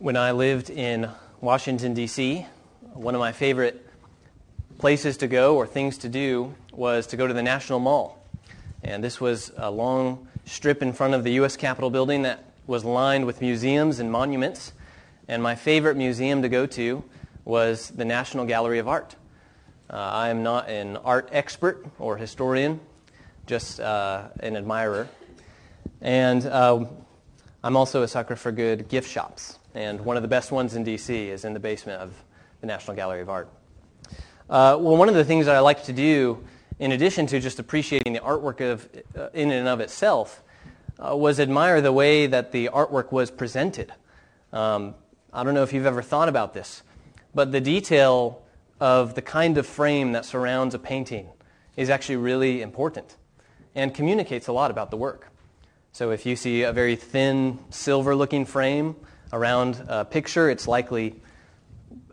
When I lived in Washington, D.C., one of my favorite places to go or things to do was to go to the National Mall. And this was a long strip in front of the U.S. Capitol building that was lined with museums and monuments. And my favorite museum to go to was the National Gallery of Art. Uh, I am not an art expert or historian, just uh, an admirer. And uh, I'm also a sucker for good gift shops and one of the best ones in D.C. is in the basement of the National Gallery of Art. Uh, well, one of the things that I like to do, in addition to just appreciating the artwork of, uh, in and of itself, uh, was admire the way that the artwork was presented. Um, I don't know if you've ever thought about this, but the detail of the kind of frame that surrounds a painting is actually really important and communicates a lot about the work. So if you see a very thin, silver looking frame around a picture, it's likely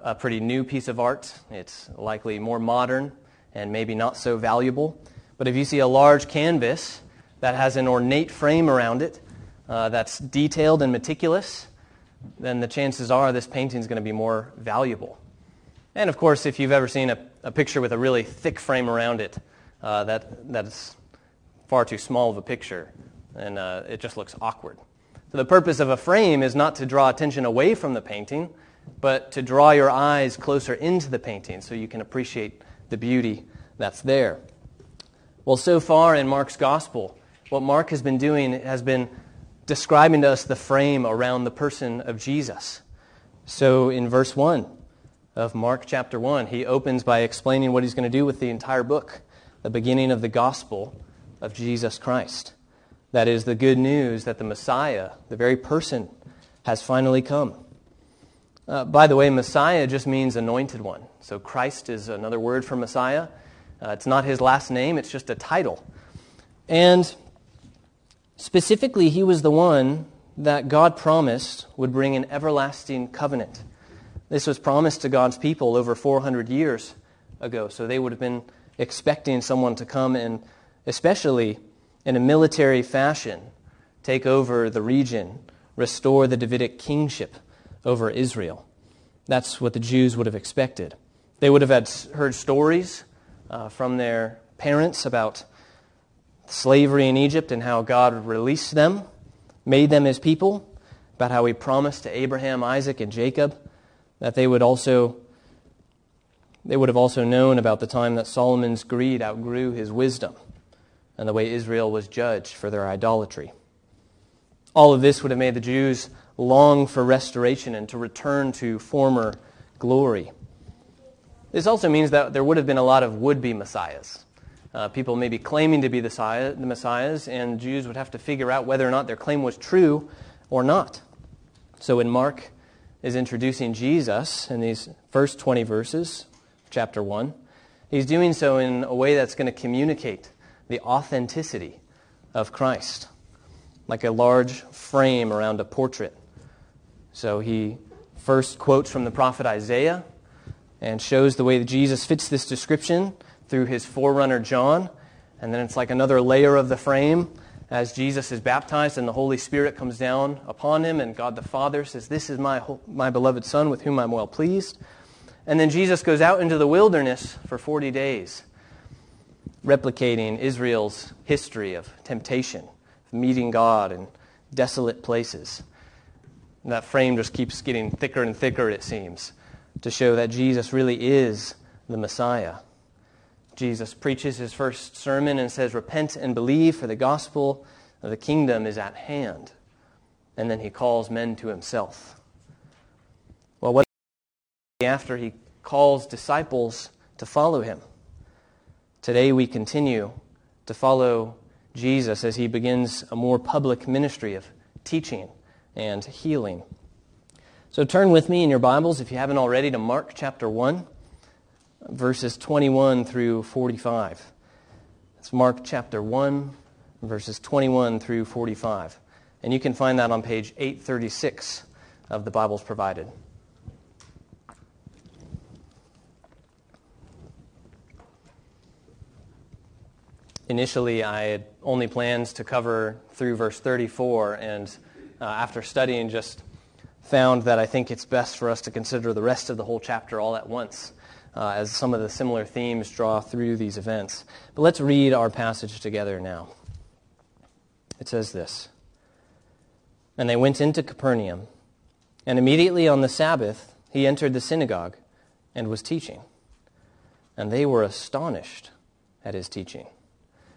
a pretty new piece of art. It's likely more modern and maybe not so valuable. But if you see a large canvas that has an ornate frame around it, uh, that's detailed and meticulous, then the chances are this painting is going to be more valuable. And of course, if you've ever seen a, a picture with a really thick frame around it, uh, that, that's far too small of a picture, and uh, it just looks awkward. So the purpose of a frame is not to draw attention away from the painting, but to draw your eyes closer into the painting so you can appreciate the beauty that's there. Well, so far in Mark's gospel, what Mark has been doing has been describing to us the frame around the person of Jesus. So in verse 1 of Mark chapter 1, he opens by explaining what he's going to do with the entire book, the beginning of the gospel of Jesus Christ. That is the good news that the Messiah, the very person, has finally come. Uh, by the way, Messiah just means anointed one. So Christ is another word for Messiah. Uh, it's not his last name, it's just a title. And specifically, he was the one that God promised would bring an everlasting covenant. This was promised to God's people over 400 years ago. So they would have been expecting someone to come and especially in a military fashion, take over the region, restore the Davidic kingship over Israel. That's what the Jews would have expected. They would have had, heard stories uh, from their parents about slavery in Egypt and how God released them, made them his people, about how he promised to Abraham, Isaac, and Jacob that they would also they would have also known about the time that Solomon's greed outgrew his wisdom and the way Israel was judged for their idolatry. All of this would have made the Jews long for restoration and to return to former glory. This also means that there would have been a lot of would be messiahs. Uh, people maybe claiming to be the, messiah, the messiahs, and Jews would have to figure out whether or not their claim was true or not. So when Mark is introducing Jesus in these first 20 verses, chapter 1, he's doing so in a way that's going to communicate the authenticity of Christ, like a large frame around a portrait. So he first quotes from the prophet Isaiah and shows the way that Jesus fits this description through his forerunner John. And then it's like another layer of the frame as Jesus is baptized and the Holy Spirit comes down upon him, and God the Father says, This is my, my beloved Son with whom I'm well pleased. And then Jesus goes out into the wilderness for 40 days replicating Israel's history of temptation, of meeting God in desolate places. And that frame just keeps getting thicker and thicker, it seems, to show that Jesus really is the Messiah. Jesus preaches his first sermon and says, Repent and believe, for the gospel of the kingdom is at hand. And then he calls men to himself. Well, what after he calls disciples to follow him? Today we continue to follow Jesus as he begins a more public ministry of teaching and healing. So turn with me in your Bibles, if you haven't already, to Mark chapter 1, verses 21 through 45. It's Mark chapter 1, verses 21 through 45. And you can find that on page 836 of the Bibles provided. Initially I had only plans to cover through verse 34, and uh, after studying just found that I think it's best for us to consider the rest of the whole chapter all at once, uh, as some of the similar themes draw through these events. But let's read our passage together now. It says this And they went into Capernaum, and immediately on the Sabbath he entered the synagogue and was teaching. And they were astonished at his teaching,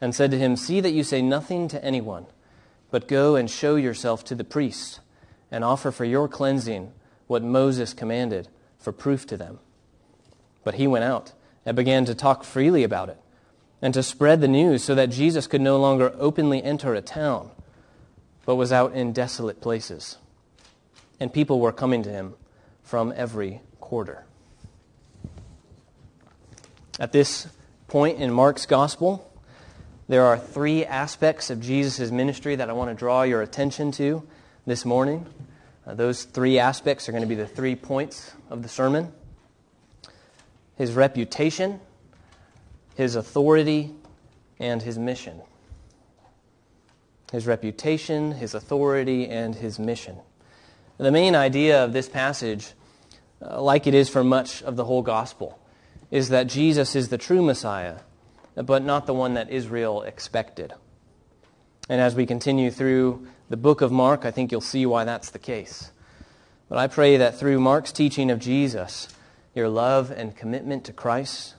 and said to him, See that you say nothing to anyone, but go and show yourself to the priest, and offer for your cleansing what Moses commanded for proof to them. But he went out and began to talk freely about it and to spread the news so that Jesus could no longer openly enter a town, but was out in desolate places. And people were coming to him from every quarter. At this point in Mark's gospel, there are three aspects of Jesus' ministry that I want to draw your attention to this morning. Uh, those three aspects are going to be the three points of the sermon his reputation, his authority, and his mission. His reputation, his authority, and his mission. The main idea of this passage, uh, like it is for much of the whole gospel, is that Jesus is the true Messiah, but not the one that Israel expected. And as we continue through the book of Mark, I think you'll see why that's the case. But I pray that through Mark's teaching of Jesus, your love and commitment to Christ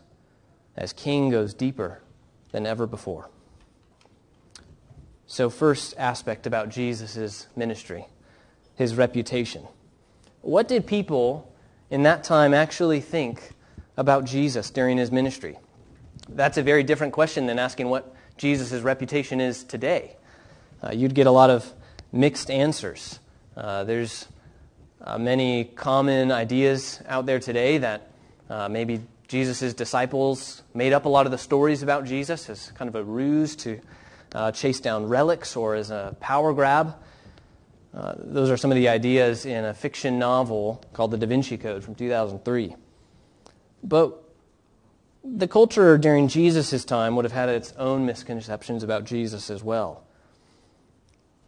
as King goes deeper than ever before. So, first aspect about Jesus' ministry, his reputation. What did people in that time actually think about Jesus during his ministry? That's a very different question than asking what Jesus' reputation is today. Uh, you'd get a lot of mixed answers. Uh, there's uh, many common ideas out there today that uh, maybe Jesus' disciples made up a lot of the stories about Jesus as kind of a ruse to uh, chase down relics or as a power grab. Uh, those are some of the ideas in a fiction novel called The Da Vinci Code from 2003. But the culture during Jesus' time would have had its own misconceptions about Jesus as well.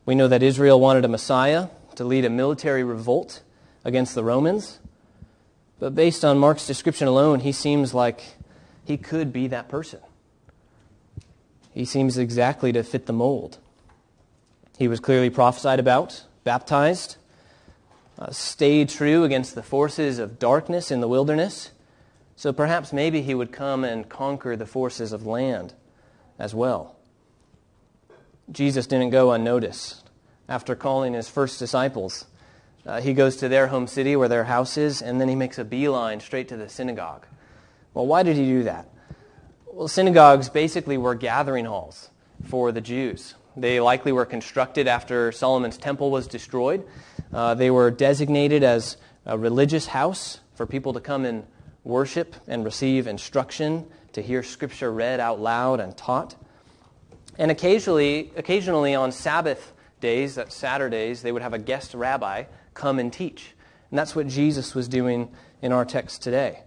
We know that Israel wanted a Messiah to lead a military revolt against the Romans. But based on Mark's description alone, he seems like he could be that person. He seems exactly to fit the mold. He was clearly prophesied about, baptized, uh, stayed true against the forces of darkness in the wilderness. So perhaps maybe he would come and conquer the forces of land as well. Jesus didn't go unnoticed. After calling his first disciples, uh, he goes to their home city where their house is, and then he makes a beeline straight to the synagogue. Well, why did he do that? Well, synagogues basically were gathering halls for the Jews. They likely were constructed after Solomon's temple was destroyed. Uh, they were designated as a religious house for people to come and worship and receive instruction, to hear scripture read out loud and taught. And occasionally, occasionally on Sabbath days, that Saturdays, they would have a guest rabbi come and teach. And that's what Jesus was doing in our text today.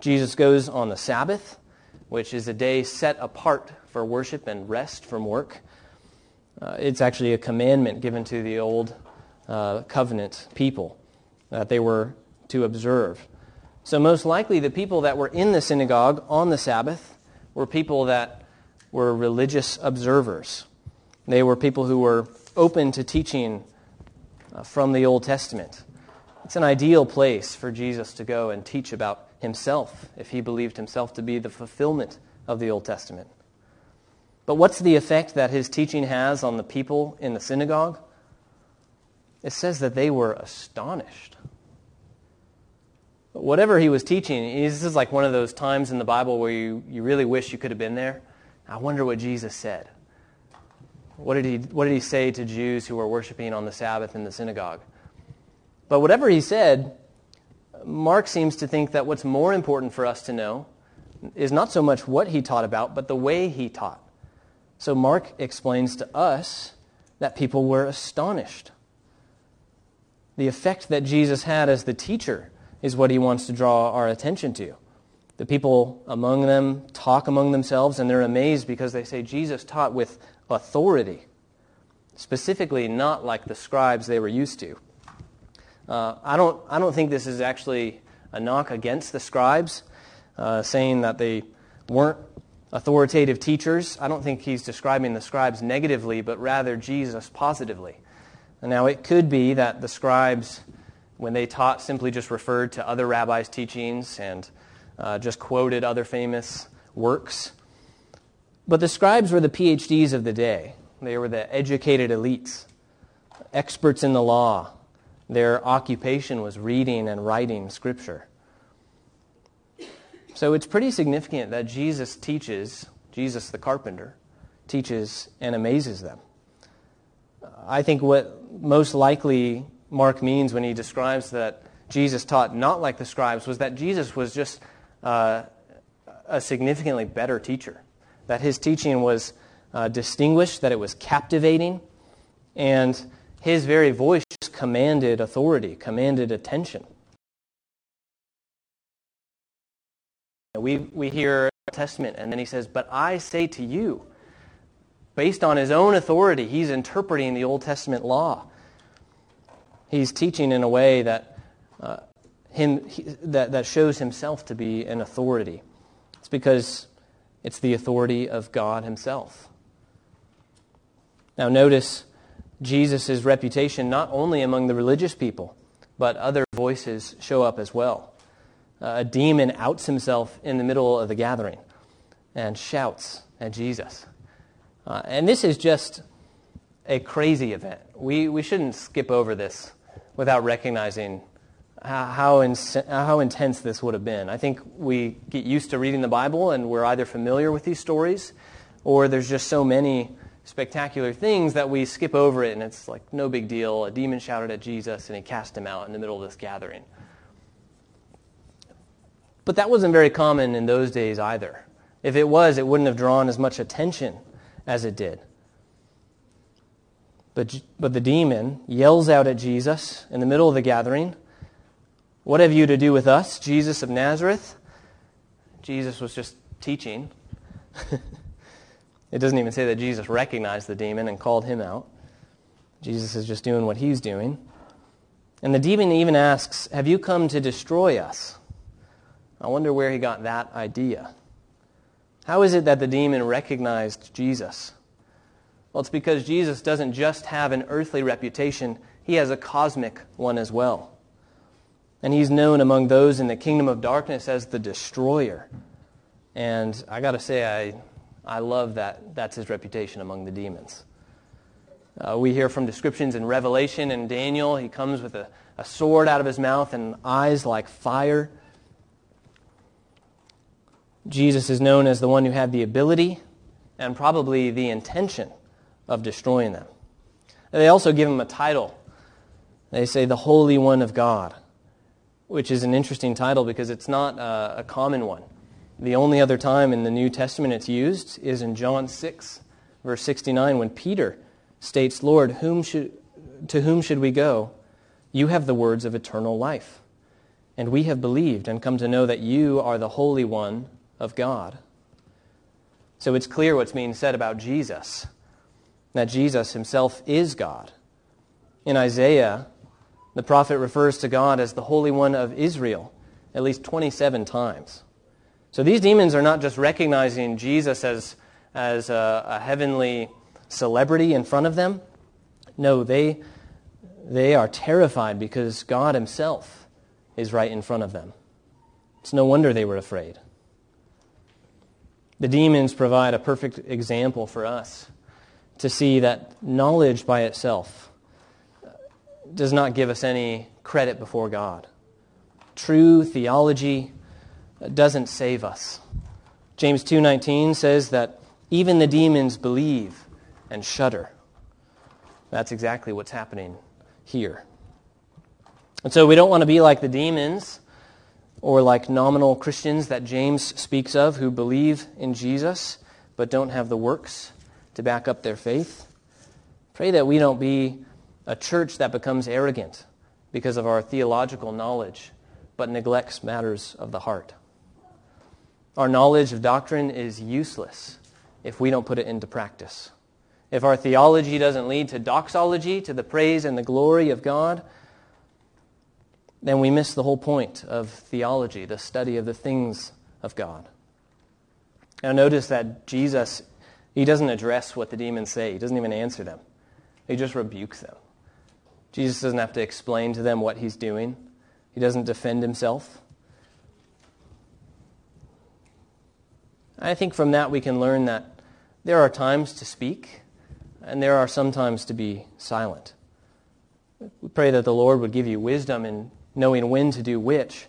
Jesus goes on the Sabbath, which is a day set apart for worship and rest from work. Uh, it's actually a commandment given to the old uh, covenant people that they were to observe. So, most likely, the people that were in the synagogue on the Sabbath were people that were religious observers. They were people who were open to teaching uh, from the Old Testament. It's an ideal place for Jesus to go and teach about himself if he believed himself to be the fulfillment of the Old Testament. But what's the effect that his teaching has on the people in the synagogue? It says that they were astonished. Whatever he was teaching, this is like one of those times in the Bible where you, you really wish you could have been there. I wonder what Jesus said. What did, he, what did he say to Jews who were worshiping on the Sabbath in the synagogue? But whatever he said, Mark seems to think that what's more important for us to know is not so much what he taught about, but the way he taught. So Mark explains to us that people were astonished. The effect that Jesus had as the teacher is what he wants to draw our attention to. The people among them talk among themselves and they're amazed because they say Jesus taught with authority, specifically not like the scribes they were used to. Uh, I, don't, I don't think this is actually a knock against the scribes, uh, saying that they weren't authoritative teachers. I don't think he's describing the scribes negatively, but rather Jesus positively. now, it could be that the scribes, when they taught, simply just referred to other rabbis' teachings and uh, just quoted other famous works. But the scribes were the PhDs of the day. They were the educated elites, experts in the law. Their occupation was reading and writing scripture. So it's pretty significant that Jesus teaches, Jesus the carpenter, teaches and amazes them. I think what most likely Mark means when he describes that Jesus taught not like the scribes was that Jesus was just uh, a significantly better teacher that his teaching was uh, distinguished, that it was captivating, and his very voice commanded authority, commanded attention. We, we hear Testament, and then he says, But I say to you, based on his own authority, he's interpreting the Old Testament law. He's teaching in a way that, uh, him, he, that, that shows himself to be an authority. It's because it's the authority of God Himself. Now, notice Jesus' reputation not only among the religious people, but other voices show up as well. Uh, a demon outs himself in the middle of the gathering and shouts at Jesus. Uh, and this is just a crazy event. We, we shouldn't skip over this without recognizing how, in, how intense this would have been. I think we get used to reading the Bible and we're either familiar with these stories or there's just so many spectacular things that we skip over it and it's like no big deal. A demon shouted at Jesus and he cast him out in the middle of this gathering. But that wasn't very common in those days either. If it was, it wouldn't have drawn as much attention as it did. But, but the demon yells out at Jesus in the middle of the gathering what have you to do with us, Jesus of Nazareth? Jesus was just teaching. it doesn't even say that Jesus recognized the demon and called him out. Jesus is just doing what he's doing. And the demon even asks, Have you come to destroy us? I wonder where he got that idea. How is it that the demon recognized Jesus? Well, it's because Jesus doesn't just have an earthly reputation, he has a cosmic one as well. And he's known among those in the kingdom of darkness as the destroyer. And I got to say, I, I love that that's his reputation among the demons. Uh, we hear from descriptions in Revelation and Daniel. He comes with a, a sword out of his mouth and eyes like fire. Jesus is known as the one who had the ability and probably the intention of destroying them. They also give him a title. They say the Holy One of God, which is an interesting title because it's not a, a common one. The only other time in the New Testament it's used is in John 6, verse 69, when Peter states, Lord, whom should, to whom should we go? You have the words of eternal life. And we have believed and come to know that you are the Holy One of God. So it's clear what's being said about Jesus, that Jesus himself is God. In Isaiah, the prophet refers to God as the Holy One of Israel at least 27 times. So these demons are not just recognizing Jesus as, as a, a heavenly celebrity in front of them. No, they, they are terrified because God Himself is right in front of them. It's no wonder they were afraid. The demons provide a perfect example for us to see that knowledge by itself does not give us any credit before God. True theology doesn't save us. James 2:19 says that even the demons believe and shudder. That's exactly what's happening here. And so we don't want to be like the demons or like nominal Christians that James speaks of who believe in Jesus but don't have the works to back up their faith. Pray that we don't be a church that becomes arrogant because of our theological knowledge but neglects matters of the heart. Our knowledge of doctrine is useless if we don't put it into practice. If our theology doesn't lead to doxology, to the praise and the glory of God, then we miss the whole point of theology, the study of the things of God. Now, notice that Jesus, he doesn't address what the demons say, he doesn't even answer them, he just rebukes them. Jesus doesn't have to explain to them what he's doing, he doesn't defend himself. I think from that we can learn that there are times to speak and there are sometimes to be silent. We pray that the Lord would give you wisdom in knowing when to do which.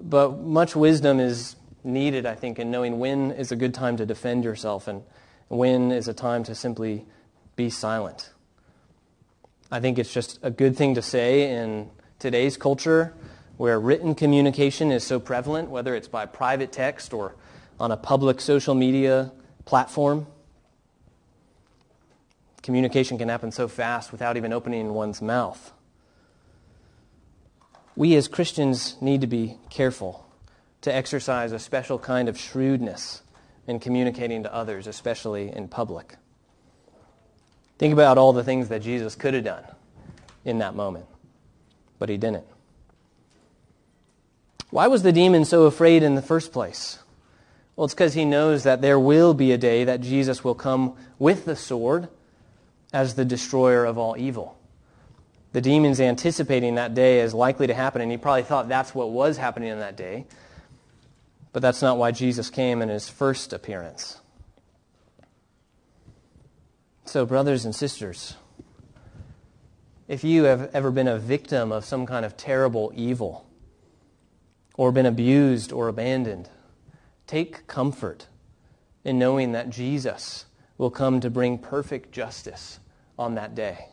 But much wisdom is needed, I think, in knowing when is a good time to defend yourself and when is a time to simply be silent. I think it's just a good thing to say in today's culture where written communication is so prevalent, whether it's by private text or on a public social media platform. Communication can happen so fast without even opening one's mouth we as Christians need to be careful to exercise a special kind of shrewdness in communicating to others, especially in public. Think about all the things that Jesus could have done in that moment, but he didn't. Why was the demon so afraid in the first place? Well, it's because he knows that there will be a day that Jesus will come with the sword as the destroyer of all evil the demons anticipating that day is likely to happen, and he probably thought that's what was happening in that day. But that's not why Jesus came in his first appearance. So, brothers and sisters, if you have ever been a victim of some kind of terrible evil, or been abused or abandoned, take comfort in knowing that Jesus will come to bring perfect justice on that day.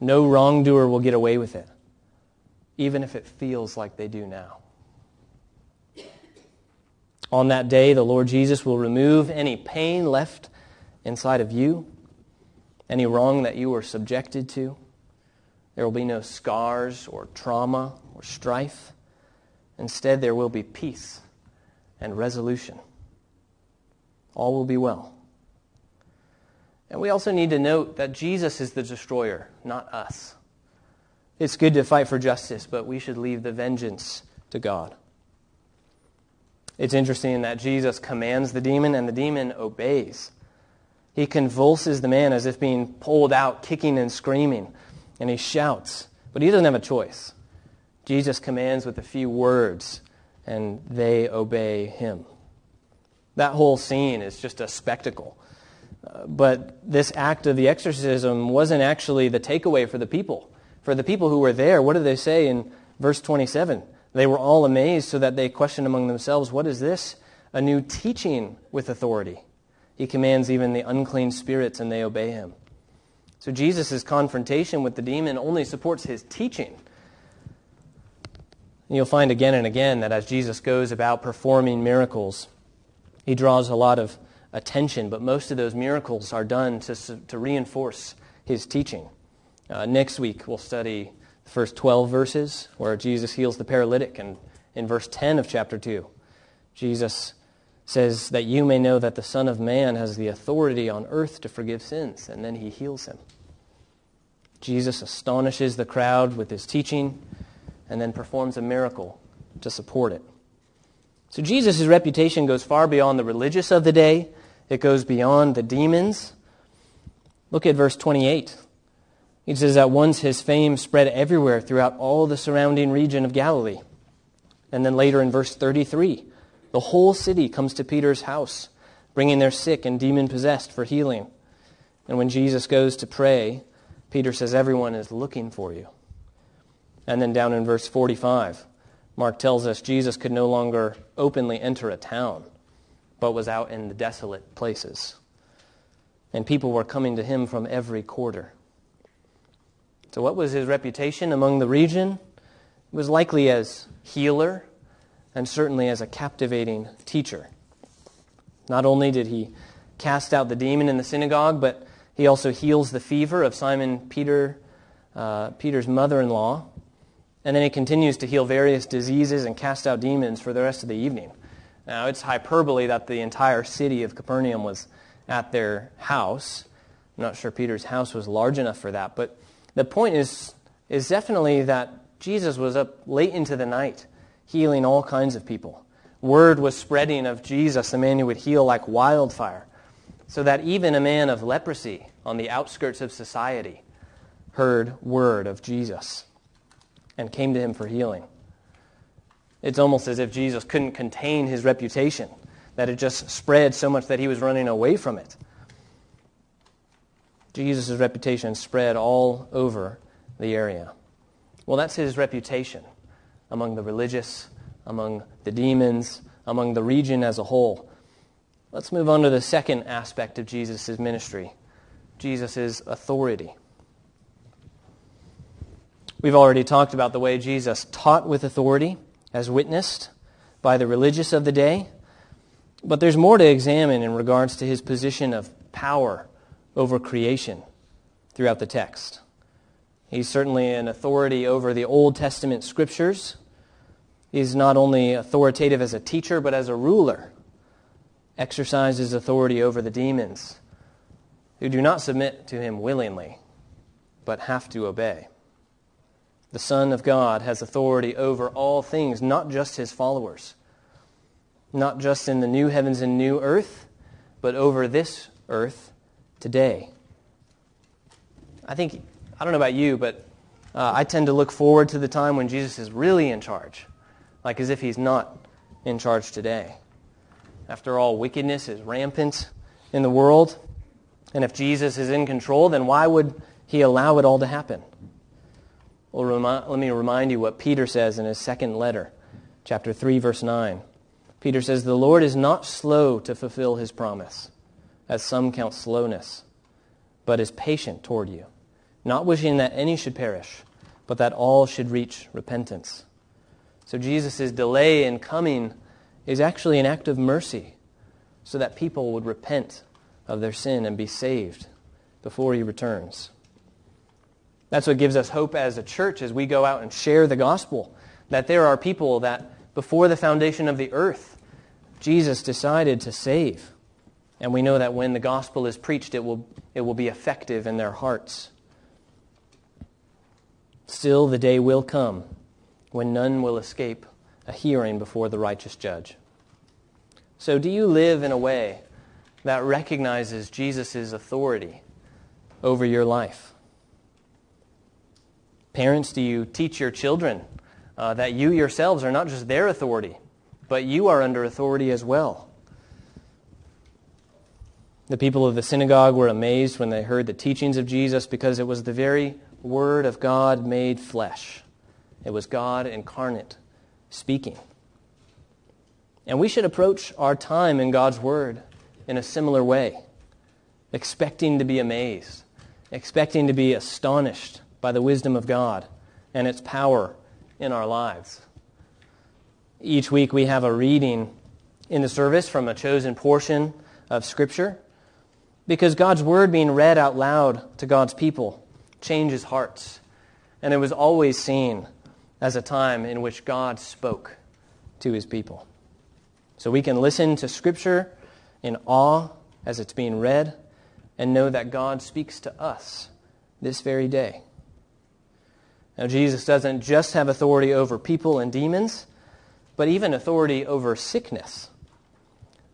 No wrongdoer will get away with it, even if it feels like they do now. On that day, the Lord Jesus will remove any pain left inside of you, any wrong that you were subjected to. There will be no scars or trauma or strife. Instead, there will be peace and resolution. All will be well. And we also need to note that Jesus is the destroyer, not us. It's good to fight for justice, but we should leave the vengeance to God. It's interesting that Jesus commands the demon and the demon obeys. He convulses the man as if being pulled out, kicking and screaming, and he shouts. But he doesn't have a choice. Jesus commands with a few words, and they obey him. That whole scene is just a spectacle. Uh, but this act of the exorcism wasn't actually the takeaway for the people. For the people who were there, what do they say in verse 27? They were all amazed so that they questioned among themselves, What is this? A new teaching with authority. He commands even the unclean spirits, and they obey him. So Jesus' confrontation with the demon only supports his teaching. And you'll find again and again that as Jesus goes about performing miracles, he draws a lot of attention, but most of those miracles are done to, to reinforce his teaching. Uh, next week, we'll study the first 12 verses where Jesus heals the paralytic, and in verse 10 of chapter 2, Jesus says that you may know that the Son of Man has the authority on earth to forgive sins, and then he heals him. Jesus astonishes the crowd with his teaching and then performs a miracle to support it. So Jesus' reputation goes far beyond the religious of the day. It goes beyond the demons. Look at verse 28. He says that once his fame spread everywhere throughout all the surrounding region of Galilee. And then later in verse 33, the whole city comes to Peter's house, bringing their sick and demon possessed for healing. And when Jesus goes to pray, Peter says, Everyone is looking for you. And then down in verse 45, Mark tells us Jesus could no longer openly enter a town, but was out in the desolate places. And people were coming to him from every quarter. So, what was his reputation among the region? It was likely as healer and certainly as a captivating teacher. Not only did he cast out the demon in the synagogue, but he also heals the fever of Simon Peter, uh, Peter's mother in law. And then he continues to heal various diseases and cast out demons for the rest of the evening. Now, it's hyperbole that the entire city of Capernaum was at their house. I'm not sure Peter's house was large enough for that, but the point is, is definitely that Jesus was up late into the night healing all kinds of people. Word was spreading of Jesus, the man who would heal like wildfire, so that even a man of leprosy on the outskirts of society heard word of Jesus and came to him for healing. It's almost as if Jesus couldn't contain his reputation, that it just spread so much that he was running away from it. Jesus' reputation spread all over the area. Well, that's his reputation among the religious, among the demons, among the region as a whole. Let's move on to the second aspect of Jesus' ministry Jesus' authority. We've already talked about the way Jesus taught with authority, as witnessed by the religious of the day. But there's more to examine in regards to his position of power over creation throughout the text. He's certainly an authority over the Old Testament scriptures, He's not only authoritative as a teacher, but as a ruler, exercises authority over the demons who do not submit to him willingly, but have to obey. The Son of God has authority over all things, not just his followers, not just in the new heavens and new earth, but over this earth today. I think, I don't know about you, but uh, I tend to look forward to the time when Jesus is really in charge like as if he's not in charge today. After all, wickedness is rampant in the world. And if Jesus is in control, then why would he allow it all to happen? Well, remi- let me remind you what Peter says in his second letter, chapter 3, verse 9. Peter says, The Lord is not slow to fulfill his promise, as some count slowness, but is patient toward you, not wishing that any should perish, but that all should reach repentance. So Jesus' delay in coming is actually an act of mercy so that people would repent of their sin and be saved before he returns. That's what gives us hope as a church as we go out and share the gospel. That there are people that before the foundation of the earth, Jesus decided to save. And we know that when the gospel is preached, it will, it will be effective in their hearts. Still, the day will come when none will escape a hearing before the righteous judge. So, do you live in a way that recognizes Jesus' authority over your life? Parents, do you teach your children uh, that you yourselves are not just their authority, but you are under authority as well? The people of the synagogue were amazed when they heard the teachings of Jesus because it was the very Word of God made flesh. It was God incarnate speaking. And we should approach our time in God's Word in a similar way, expecting to be amazed, expecting to be astonished by the wisdom of God and its power in our lives. Each week we have a reading in the service from a chosen portion of Scripture because God's Word being read out loud to God's people changes hearts. And it was always seen as a time in which God spoke to his people. So we can listen to Scripture in awe as it's being read and know that God speaks to us this very day. Now, Jesus doesn't just have authority over people and demons, but even authority over sickness.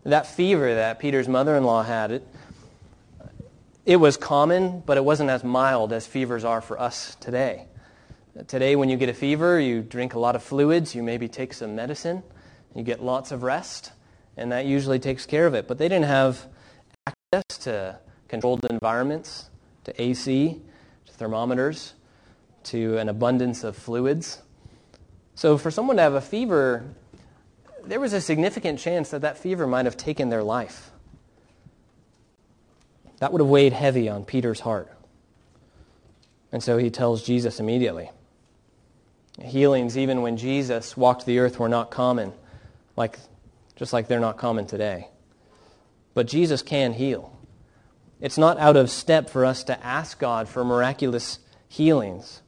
That fever that Peter's mother in law had, it, it was common, but it wasn't as mild as fevers are for us today. Today, when you get a fever, you drink a lot of fluids, you maybe take some medicine, you get lots of rest, and that usually takes care of it. But they didn't have access to controlled environments, to AC, to thermometers, to an abundance of fluids. So, for someone to have a fever, there was a significant chance that that fever might have taken their life. That would have weighed heavy on Peter's heart. And so he tells Jesus immediately. Healings, even when Jesus walked the earth, were not common, like, just like they're not common today. But Jesus can heal. It's not out of step for us to ask God for miraculous healings,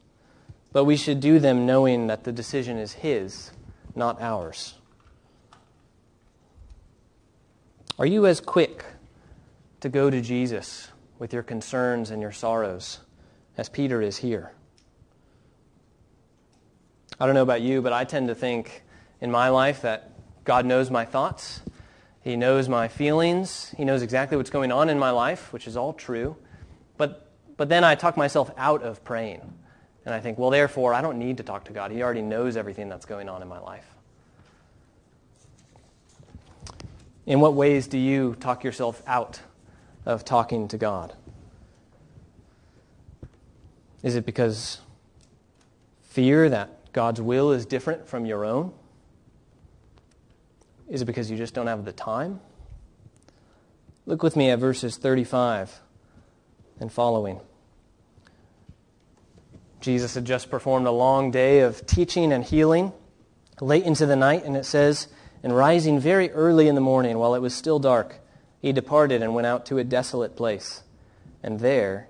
but we should do them knowing that the decision is His, not ours. Are you as quick to go to Jesus with your concerns and your sorrows as Peter is here? I don't know about you, but I tend to think in my life that God knows my thoughts. He knows my feelings. He knows exactly what's going on in my life, which is all true. But, but then I talk myself out of praying. And I think, well, therefore, I don't need to talk to God. He already knows everything that's going on in my life. In what ways do you talk yourself out of talking to God? Is it because fear that God's will is different from your own? Is it because you just don't have the time? Look with me at verses 35 and following. Jesus had just performed a long day of teaching and healing late into the night, and it says, And rising very early in the morning while it was still dark, he departed and went out to a desolate place, and there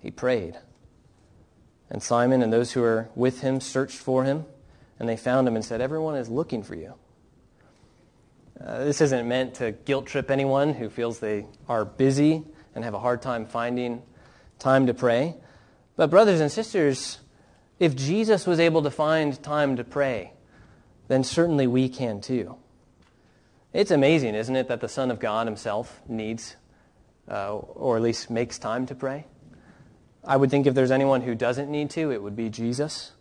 he prayed. And Simon and those who were with him searched for him, and they found him and said, Everyone is looking for you. Uh, this isn't meant to guilt trip anyone who feels they are busy and have a hard time finding time to pray. But, brothers and sisters, if Jesus was able to find time to pray, then certainly we can too. It's amazing, isn't it, that the Son of God himself needs, uh, or at least makes time to pray? I would think if there's anyone who doesn't need to, it would be Jesus.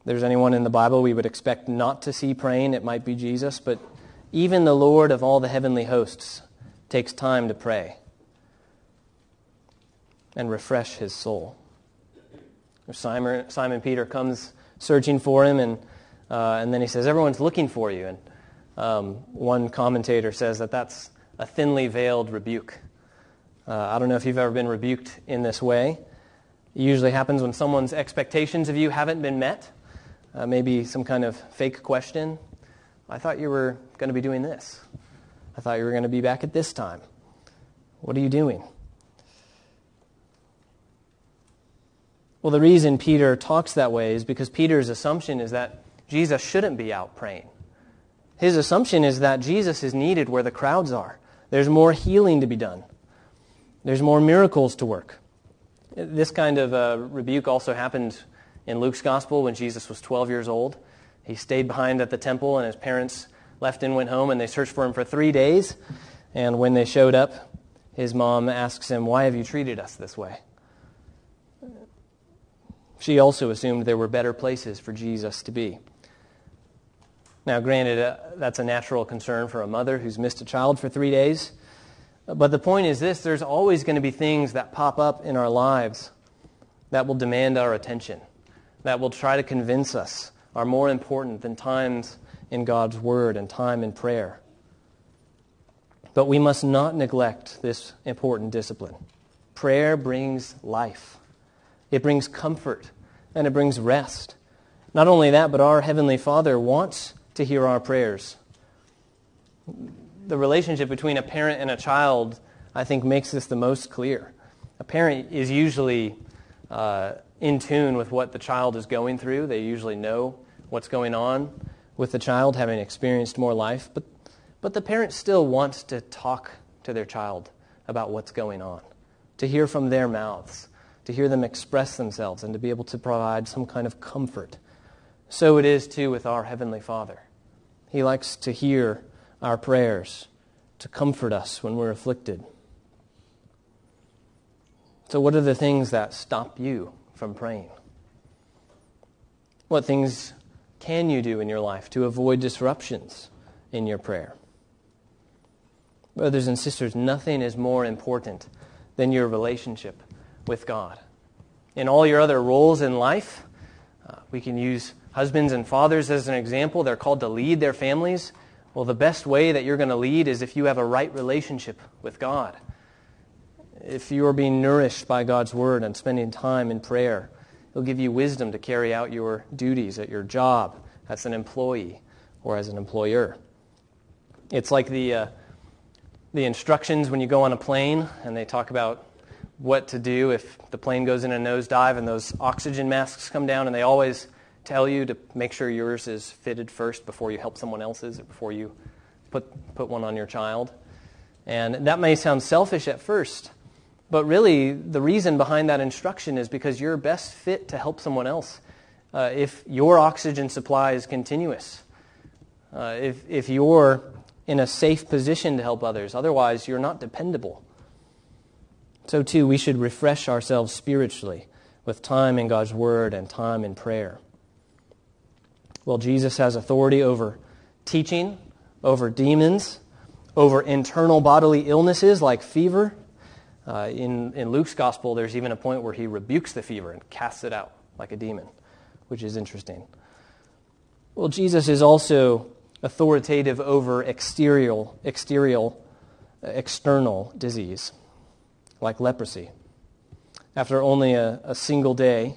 If there's anyone in the Bible we would expect not to see praying, it might be Jesus. But even the Lord of all the heavenly hosts takes time to pray and refresh his soul. Simon, Simon Peter comes searching for him and uh, and then he says, Everyone's looking for you. And um, one commentator says that that's a thinly veiled rebuke. Uh, I don't know if you've ever been rebuked in this way. It usually happens when someone's expectations of you haven't been met. Uh, maybe some kind of fake question. I thought you were going to be doing this. I thought you were going to be back at this time. What are you doing? Well, the reason Peter talks that way is because Peter's assumption is that Jesus shouldn't be out praying. His assumption is that Jesus is needed where the crowds are. There's more healing to be done. There's more miracles to work. This kind of uh, rebuke also happened in Luke's gospel when Jesus was 12 years old. He stayed behind at the temple, and his parents left and went home, and they searched for him for three days. And when they showed up, his mom asks him, Why have you treated us this way? She also assumed there were better places for Jesus to be. Now, granted, uh, that's a natural concern for a mother who's missed a child for three days. But the point is this there's always going to be things that pop up in our lives that will demand our attention, that will try to convince us are more important than times in God's Word and time in prayer. But we must not neglect this important discipline. Prayer brings life, it brings comfort, and it brings rest. Not only that, but our Heavenly Father wants to hear our prayers. The relationship between a parent and a child, I think, makes this the most clear. A parent is usually uh, in tune with what the child is going through. They usually know what's going on with the child, having experienced more life. But, but the parent still wants to talk to their child about what's going on, to hear from their mouths, to hear them express themselves, and to be able to provide some kind of comfort. So it is too with our Heavenly Father. He likes to hear our prayers, to comfort us when we're afflicted. So, what are the things that stop you from praying? What things can you do in your life to avoid disruptions in your prayer? Brothers and sisters, nothing is more important than your relationship with God. In all your other roles in life, uh, we can use husbands and fathers as an example. They're called to lead their families. Well, the best way that you're going to lead is if you have a right relationship with God. If you are being nourished by God's word and spending time in prayer, He'll give you wisdom to carry out your duties at your job as an employee or as an employer. It's like the, uh, the instructions when you go on a plane and they talk about what to do if the plane goes in a nosedive and those oxygen masks come down, and they always tell you to make sure yours is fitted first before you help someone else's or before you put, put one on your child. And that may sound selfish at first, but really, the reason behind that instruction is because you're best fit to help someone else uh, if your oxygen supply is continuous, uh, if, if you're in a safe position to help others. Otherwise, you're not dependable. So, too, we should refresh ourselves spiritually with time in God's Word and time in prayer. Well, Jesus has authority over teaching, over demons, over internal bodily illnesses like fever uh, in, in Luke's gospel, there's even a point where he rebukes the fever and casts it out like a demon, which is interesting. Well, Jesus is also authoritative over exterior, exterior, external disease, like leprosy. After only a, a single day,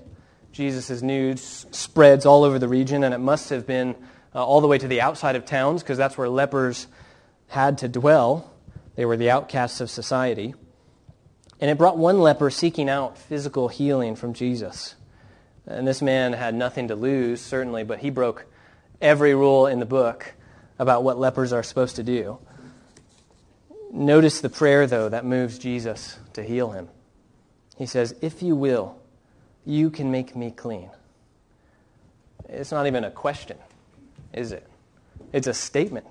Jesus' news spreads all over the region, and it must have been uh, all the way to the outside of towns, because that's where lepers had to dwell. They were the outcasts of society. And it brought one leper seeking out physical healing from Jesus. And this man had nothing to lose, certainly, but he broke every rule in the book about what lepers are supposed to do. Notice the prayer, though, that moves Jesus to heal him. He says, If you will, you can make me clean. It's not even a question, is it? It's a statement.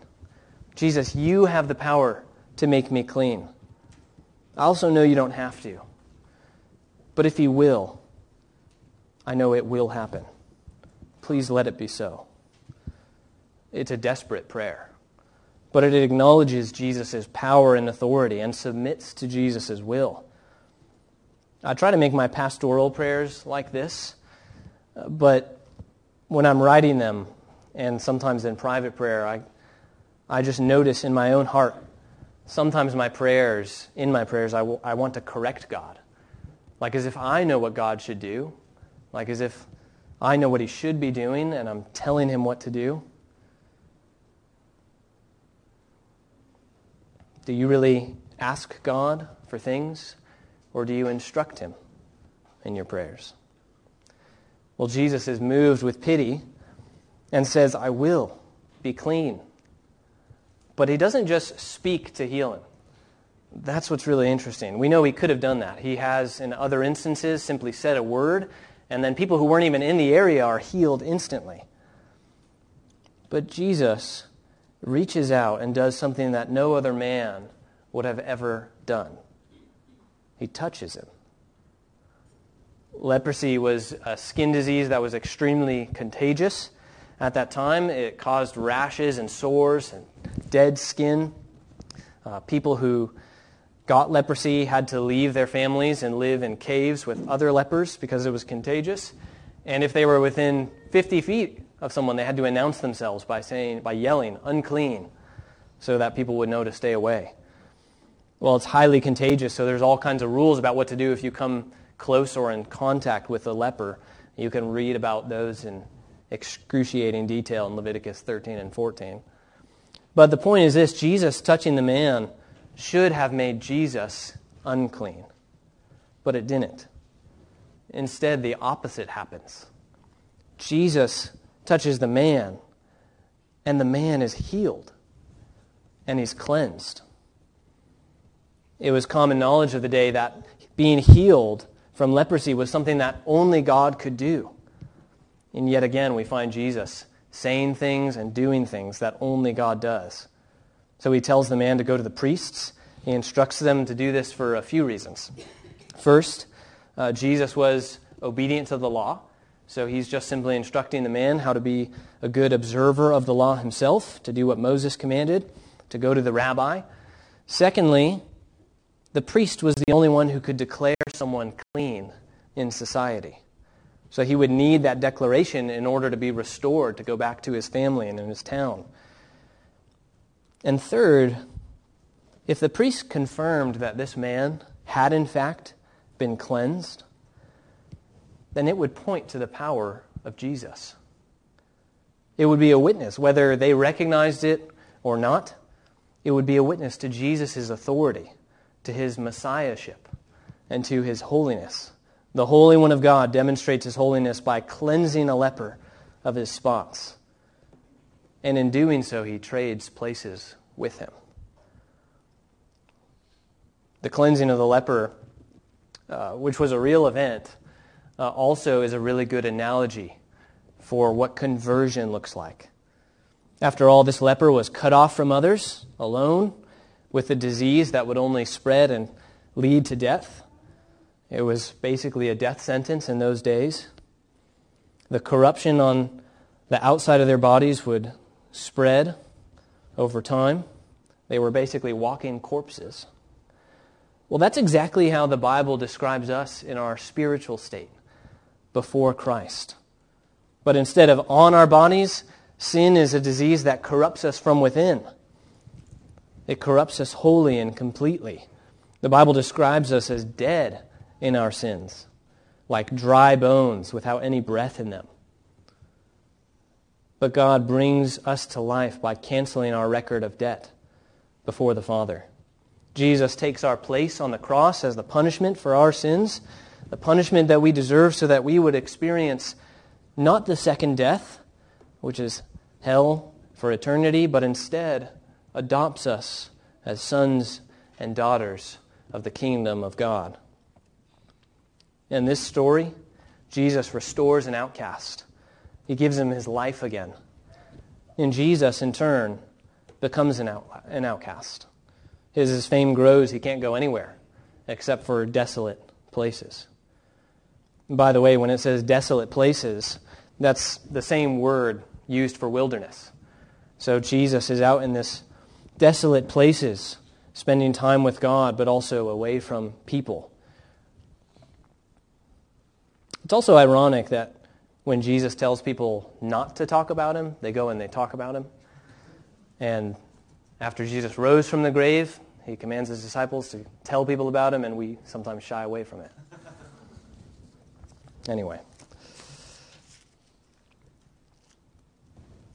Jesus, you have the power to make me clean. I also know you don't have to. But if you will, I know it will happen. Please let it be so. It's a desperate prayer, but it acknowledges Jesus' power and authority and submits to Jesus' will. I try to make my pastoral prayers like this, but when I'm writing them, and sometimes in private prayer, I, I just notice in my own heart sometimes my prayers, in my prayers, I, w- I want to correct God. Like as if I know what God should do, like as if I know what he should be doing and I'm telling him what to do. Do you really ask God for things, or do you instruct him in your prayers? Well, Jesus is moved with pity and says, I will be clean. But he doesn't just speak to heal him. That's what's really interesting. We know he could have done that. He has, in other instances, simply said a word, and then people who weren't even in the area are healed instantly. But Jesus reaches out and does something that no other man would have ever done. He touches him. Leprosy was a skin disease that was extremely contagious at that time. It caused rashes and sores and dead skin. Uh, people who got leprosy had to leave their families and live in caves with other lepers because it was contagious. And if they were within 50 feet of someone, they had to announce themselves by saying, by yelling, unclean, so that people would know to stay away. Well, it's highly contagious, so there's all kinds of rules about what to do if you come close or in contact with a leper. You can read about those in excruciating detail in Leviticus 13 and 14. But the point is this Jesus touching the man should have made Jesus unclean, but it didn't. Instead, the opposite happens. Jesus touches the man, and the man is healed, and he's cleansed. It was common knowledge of the day that being healed from leprosy was something that only God could do. And yet again, we find Jesus saying things and doing things that only God does. So he tells the man to go to the priests. He instructs them to do this for a few reasons. First, uh, Jesus was obedient to the law. So he's just simply instructing the man how to be a good observer of the law himself, to do what Moses commanded, to go to the rabbi. Secondly, the priest was the only one who could declare someone clean in society. So he would need that declaration in order to be restored, to go back to his family and in his town. And third, if the priest confirmed that this man had in fact been cleansed, then it would point to the power of Jesus. It would be a witness, whether they recognized it or not, it would be a witness to Jesus' authority, to his messiahship, and to his holiness. The Holy One of God demonstrates his holiness by cleansing a leper of his spots. And in doing so, he trades places with him. The cleansing of the leper, uh, which was a real event, uh, also is a really good analogy for what conversion looks like. After all, this leper was cut off from others, alone, with a disease that would only spread and lead to death. It was basically a death sentence in those days. The corruption on the outside of their bodies would spread over time. They were basically walking corpses. Well, that's exactly how the Bible describes us in our spiritual state before Christ. But instead of on our bodies, sin is a disease that corrupts us from within. It corrupts us wholly and completely. The Bible describes us as dead in our sins, like dry bones without any breath in them. But God brings us to life by canceling our record of debt before the Father. Jesus takes our place on the cross as the punishment for our sins, the punishment that we deserve so that we would experience not the second death, which is hell for eternity, but instead adopts us as sons and daughters of the kingdom of God. In this story, Jesus restores an outcast. He gives him his life again. And Jesus, in turn, becomes an, out, an outcast. As his fame grows, he can't go anywhere except for desolate places. By the way, when it says desolate places, that's the same word used for wilderness. So Jesus is out in this desolate places, spending time with God, but also away from people. It's also ironic that when Jesus tells people not to talk about him, they go and they talk about him. And after Jesus rose from the grave, he commands his disciples to tell people about him, and we sometimes shy away from it. Anyway.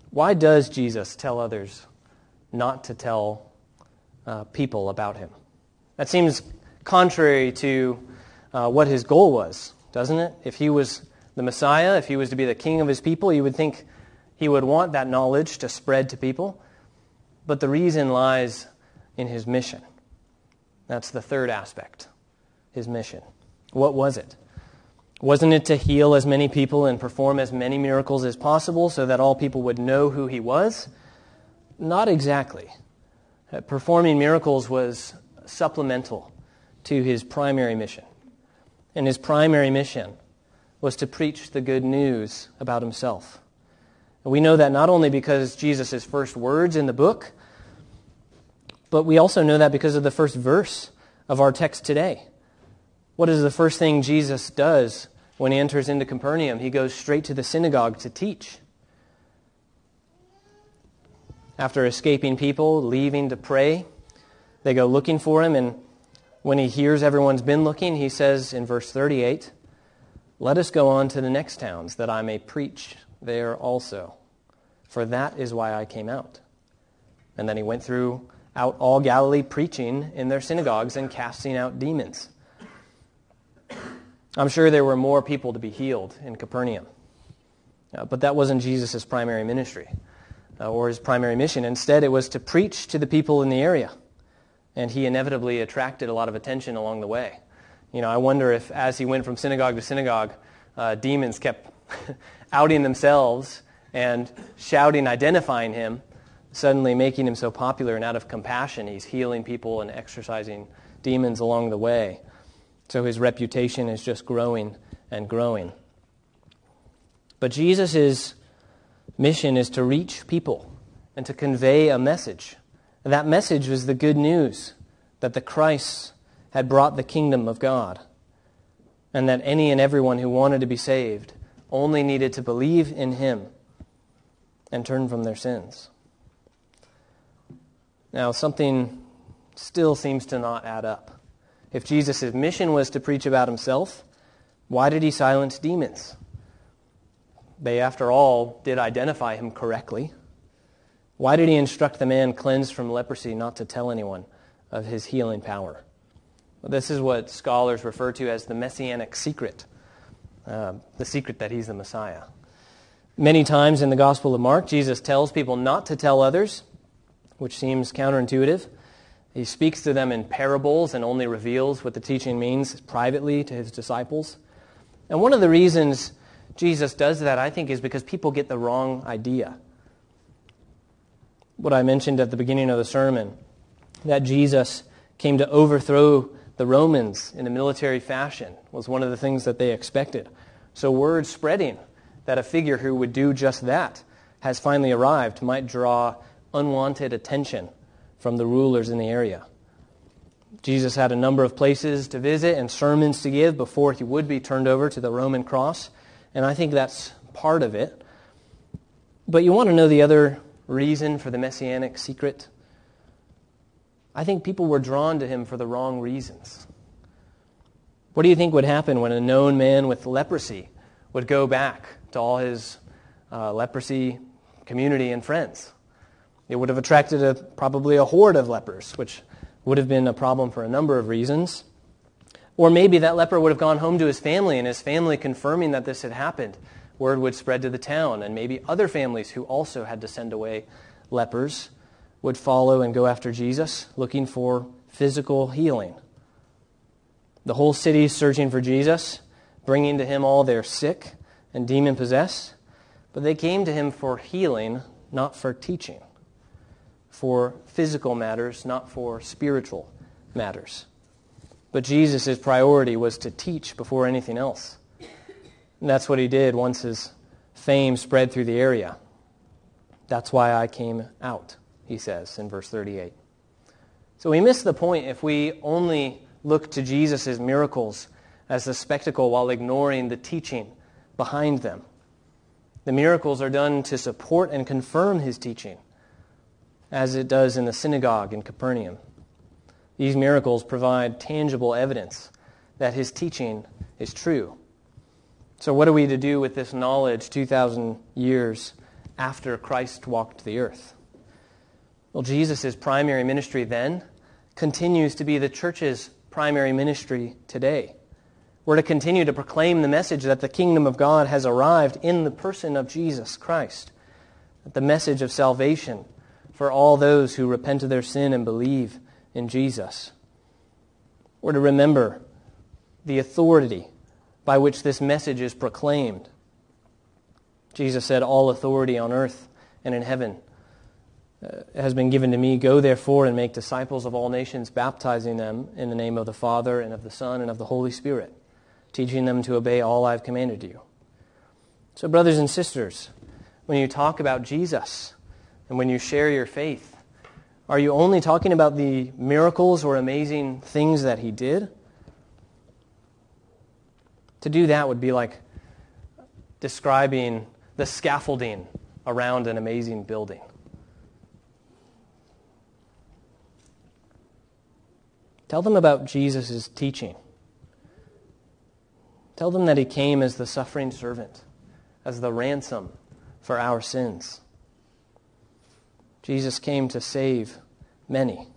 Why does Jesus tell others not to tell uh, people about him? That seems contrary to uh, what his goal was doesn't it? If he was the Messiah, if he was to be the king of his people, you would think he would want that knowledge to spread to people. But the reason lies in his mission. That's the third aspect his mission. What was it? Wasn't it to heal as many people and perform as many miracles as possible so that all people would know who he was? Not exactly. Uh, performing miracles was supplemental to his primary mission. And his primary mission was to preach the good news about himself. And we know that not only because Jesus' first words in the book, but we also know that because of the first verse of our text today. What is the first thing Jesus does when he enters into Capernaum? He goes straight to the synagogue to teach. After escaping people, leaving to pray, they go looking for him, and when he hears everyone's been looking, he says in verse 38, Let us go on to the next towns, that I may preach there also. For that is why I came out. And then he went through out all Galilee preaching in their synagogues and casting out demons. I'm sure there were more people to be healed in Capernaum. Uh, but that wasn't Jesus' primary ministry or his primary mission. Instead, it was to preach to the people in the area. And he inevitably attracted a lot of attention along the way. You know, I wonder if as he went from synagogue to synagogue, uh, demons kept outing themselves and shouting, identifying him, suddenly making him so popular. And out of compassion, he's healing people and exorcising demons along the way. So his reputation is just growing and growing. But Jesus' mission is to reach people and to convey a message. And that message was the good news that the Christ had brought the kingdom of God, and that any and everyone who wanted to be saved only needed to believe in him and turn from their sins. Now, something still seems to not add up. If Jesus' mission was to preach about himself, why did he silence demons? They, after all, did identify him correctly. Why did he instruct the man cleansed from leprosy not to tell anyone of his healing power? Well, this is what scholars refer to as the messianic secret, uh, the secret that he's the Messiah. Many times in the Gospel of Mark, Jesus tells people not to tell others, which seems counterintuitive. He speaks to them in parables and only reveals what the teaching means privately to his disciples. And one of the reasons Jesus does that, I think, is because people get the wrong idea. What I mentioned at the beginning of the sermon, that Jesus came to overthrow the Romans in a military fashion, was one of the things that they expected. So, word spreading that a figure who would do just that has finally arrived might draw unwanted attention from the rulers in the area. Jesus had a number of places to visit and sermons to give before he would be turned over to the Roman cross, and I think that's part of it. But you want to know the other reason for the messianic secret? I think people were drawn to him for the wrong reasons. What do you think would happen when a known man with leprosy would go back to all his uh, leprosy community and friends? It would have attracted a, probably a horde of lepers, which would have been a problem for a number of reasons. Or maybe that leper would have gone home to his family, and his family confirming that this had happened. Word would spread to the town, and maybe other families who also had to send away lepers would follow and go after Jesus, looking for physical healing. The whole city is searching for Jesus, bringing to him all their sick and demon possessed, but they came to him for healing, not for teaching for physical matters, not for spiritual matters. But Jesus' priority was to teach before anything else. And that's what he did once his fame spread through the area. That's why I came out, he says in verse 38. So we miss the point if we only look to Jesus' miracles as a spectacle while ignoring the teaching behind them. The miracles are done to support and confirm his teaching as it does in the synagogue in Capernaum. These miracles provide tangible evidence that his teaching is true. So, what are we to do with this knowledge 2,000 years after Christ walked the earth? Well, Jesus' primary ministry then continues to be the church's primary ministry today. We're to continue to proclaim the message that the kingdom of God has arrived in the person of Jesus Christ, the message of salvation for all those who repent of their sin and believe in Jesus. Or to remember the authority by which this message is proclaimed. Jesus said, All authority on earth and in heaven uh, has been given to me. Go therefore and make disciples of all nations, baptizing them in the name of the Father and of the Son and of the Holy Spirit, teaching them to obey all I've commanded you. So, brothers and sisters, when you talk about Jesus and when you share your faith, are you only talking about the miracles or amazing things that he did? To do that would be like describing the scaffolding around an amazing building. Tell them about Jesus' teaching. Tell them that he came as the suffering servant, as the ransom for our sins. Jesus came to save many.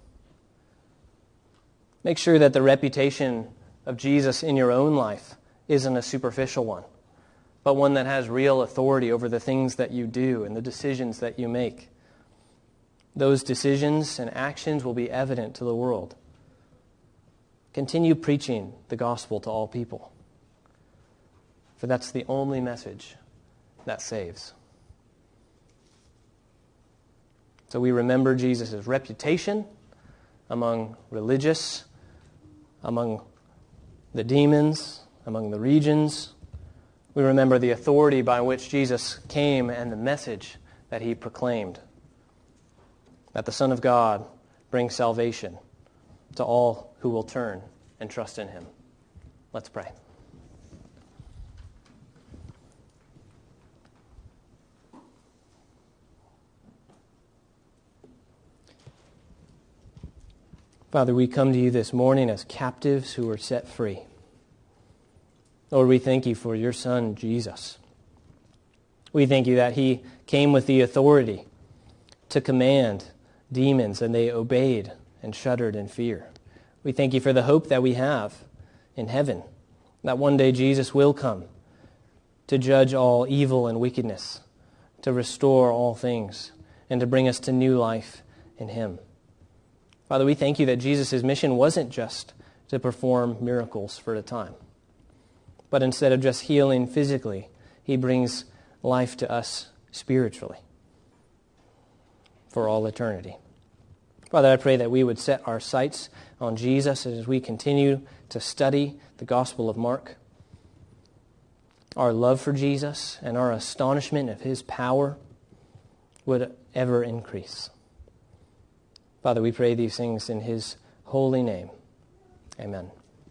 Make sure that the reputation of Jesus in your own life isn't a superficial one, but one that has real authority over the things that you do and the decisions that you make. Those decisions and actions will be evident to the world. Continue preaching the gospel to all people, for that's the only message that saves. So we remember Jesus' reputation among religious, among the demons, among the regions. We remember the authority by which Jesus came and the message that he proclaimed that the Son of God brings salvation to all who will turn and trust in him. Let's pray. Father, we come to you this morning as captives who are set free. Lord, we thank you for your Son, Jesus. We thank you that he came with the authority to command demons, and they obeyed and shuddered in fear. We thank you for the hope that we have in heaven, that one day Jesus will come to judge all evil and wickedness, to restore all things, and to bring us to new life in him. Father, we thank you that Jesus' mission wasn't just to perform miracles for a time, but instead of just healing physically, he brings life to us spiritually for all eternity. Father, I pray that we would set our sights on Jesus as we continue to study the Gospel of Mark. Our love for Jesus and our astonishment of his power would ever increase. Father, we pray these things in his holy name. Amen.